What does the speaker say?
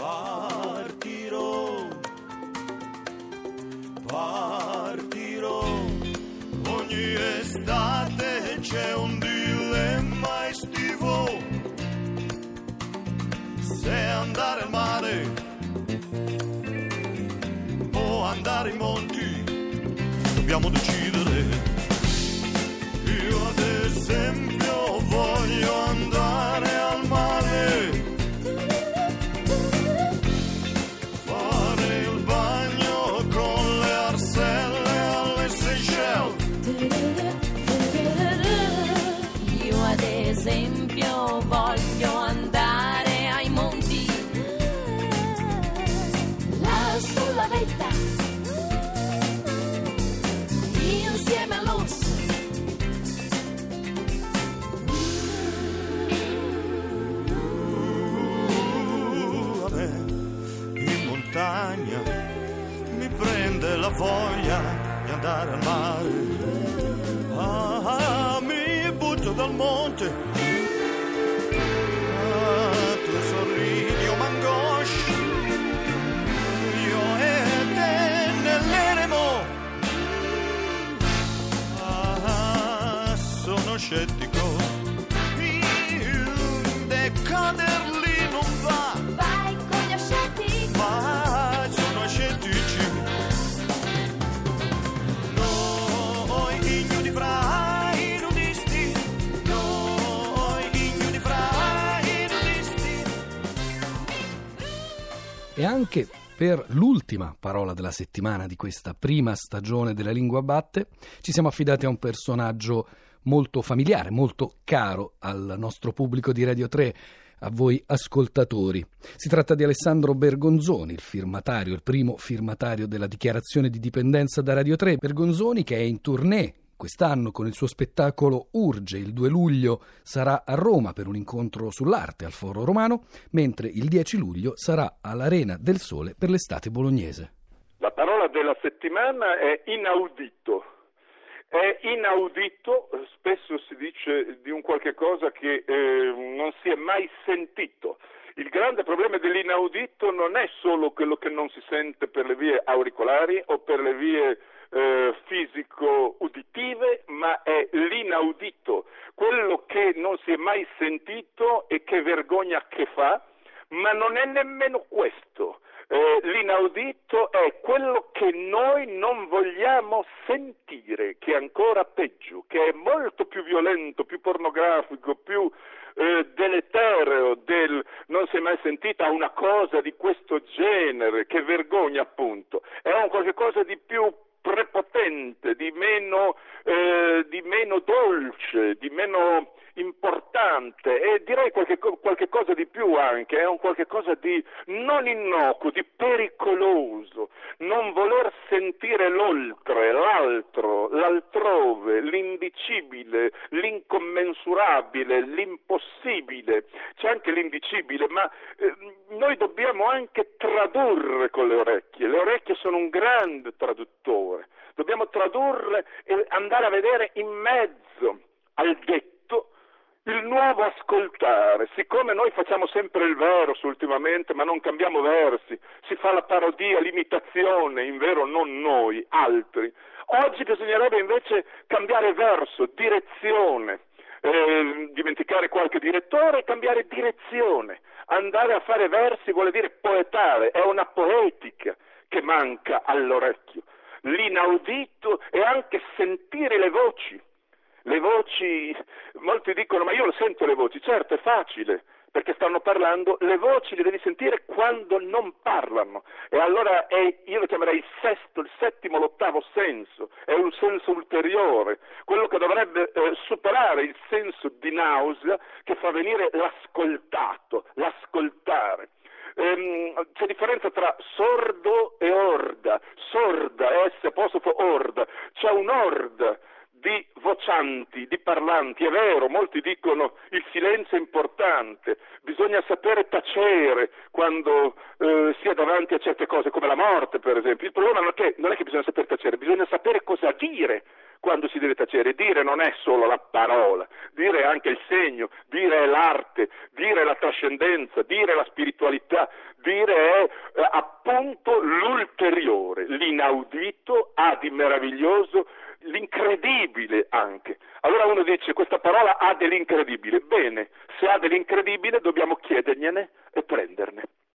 partirò, partirò. Ogni estate c'è un dilemma estivo. Se andare al mare o andare ai monti, dobbiamo decidere. Io ad esempio esempio voglio andare ai monti, là sulla vetta, insieme all'orso. A me in montagna mi prende la voglia di andare al mare. Ah, ah, mi butto dal monte. Scettico. Il decader lì non va. Vai con gli ascetti, Ma sono scettici. Noi ignudi fra i nudisti. Noi ignudi fra i nudisti. E anche per l'ultima parola della settimana di questa prima stagione della Lingua Batte ci siamo affidati a un personaggio molto familiare, molto caro al nostro pubblico di Radio 3, a voi ascoltatori. Si tratta di Alessandro Bergonzoni, il firmatario, il primo firmatario della dichiarazione di dipendenza da Radio 3. Bergonzoni che è in tournée Quest'anno con il suo spettacolo Urge, il 2 luglio, sarà a Roma per un incontro sull'arte al Foro Romano, mentre il 10 luglio sarà all'Arena del Sole per l'estate bolognese. La parola della settimana è inaudito. È inaudito, spesso si dice di un qualche cosa che eh, non si è mai sentito. Il grande problema dell'inaudito non è solo quello che non si sente per le vie auricolari o per le vie eh, fisico-uditive, ma è l'inaudito, quello che non si è mai sentito e che vergogna che fa, ma non è nemmeno questo. Eh, l'inaudito è quello che noi non vogliamo sentire, che è ancora peggio, che è molto più violento, più pornografico, più eh, deletereo del non si è mai sentita una cosa di questo genere, che vergogna appunto, è un qualche cosa di più meno, eh, di meno dolce, di meno importante e direi qualche, qualche, cosa di più anche, è un qualche cosa di non innocuo, di pericoloso, non voler sentire l'oltre, l'altro, l'altrove, l'indicibile, l'incommensurabile, l'impossibile, c'è anche l'indicibile, ma eh, noi dobbiamo anche tradurre con le orecchie, le orecchie sono un grande traduttore, dobbiamo tradurre e andare a vedere in mezzo al detto il nuovo ascoltare, siccome noi facciamo sempre il verso ultimamente, ma non cambiamo versi, si fa la parodia, l'imitazione, in vero non noi, altri. Oggi bisognerebbe invece cambiare verso, direzione, eh, dimenticare qualche direttore e cambiare direzione. Andare a fare versi vuole dire poetare, è una poetica che manca all'orecchio. L'inaudito è anche sentire le voci. Le voci, molti dicono ma io lo sento le voci, certo è facile, perché stanno parlando, le voci le devi sentire quando non parlano. E allora è, io lo chiamerei il sesto, il settimo, l'ottavo senso, è un senso ulteriore, quello che dovrebbe eh, superare il senso di nausea che fa venire l'ascoltato, differenza tra sordo e orda, sorda, S apostrofo orda, c'è un'orda di parlanti, di parlanti, è vero, molti dicono il silenzio è importante, bisogna sapere tacere quando eh, si è davanti a certe cose, come la morte per esempio. Il problema non è, che, non è che bisogna sapere tacere, bisogna sapere cosa dire quando si deve tacere. Dire non è solo la parola, dire è anche il segno, dire è l'arte, dire è la trascendenza, dire è la spiritualità, dire è eh, appunto l'ulteriore, l'inaudito ha di meraviglioso l'incredibile anche. Allora uno dice questa parola ha dell'incredibile. Bene, se ha dell'incredibile dobbiamo chiedergliene e prenderne.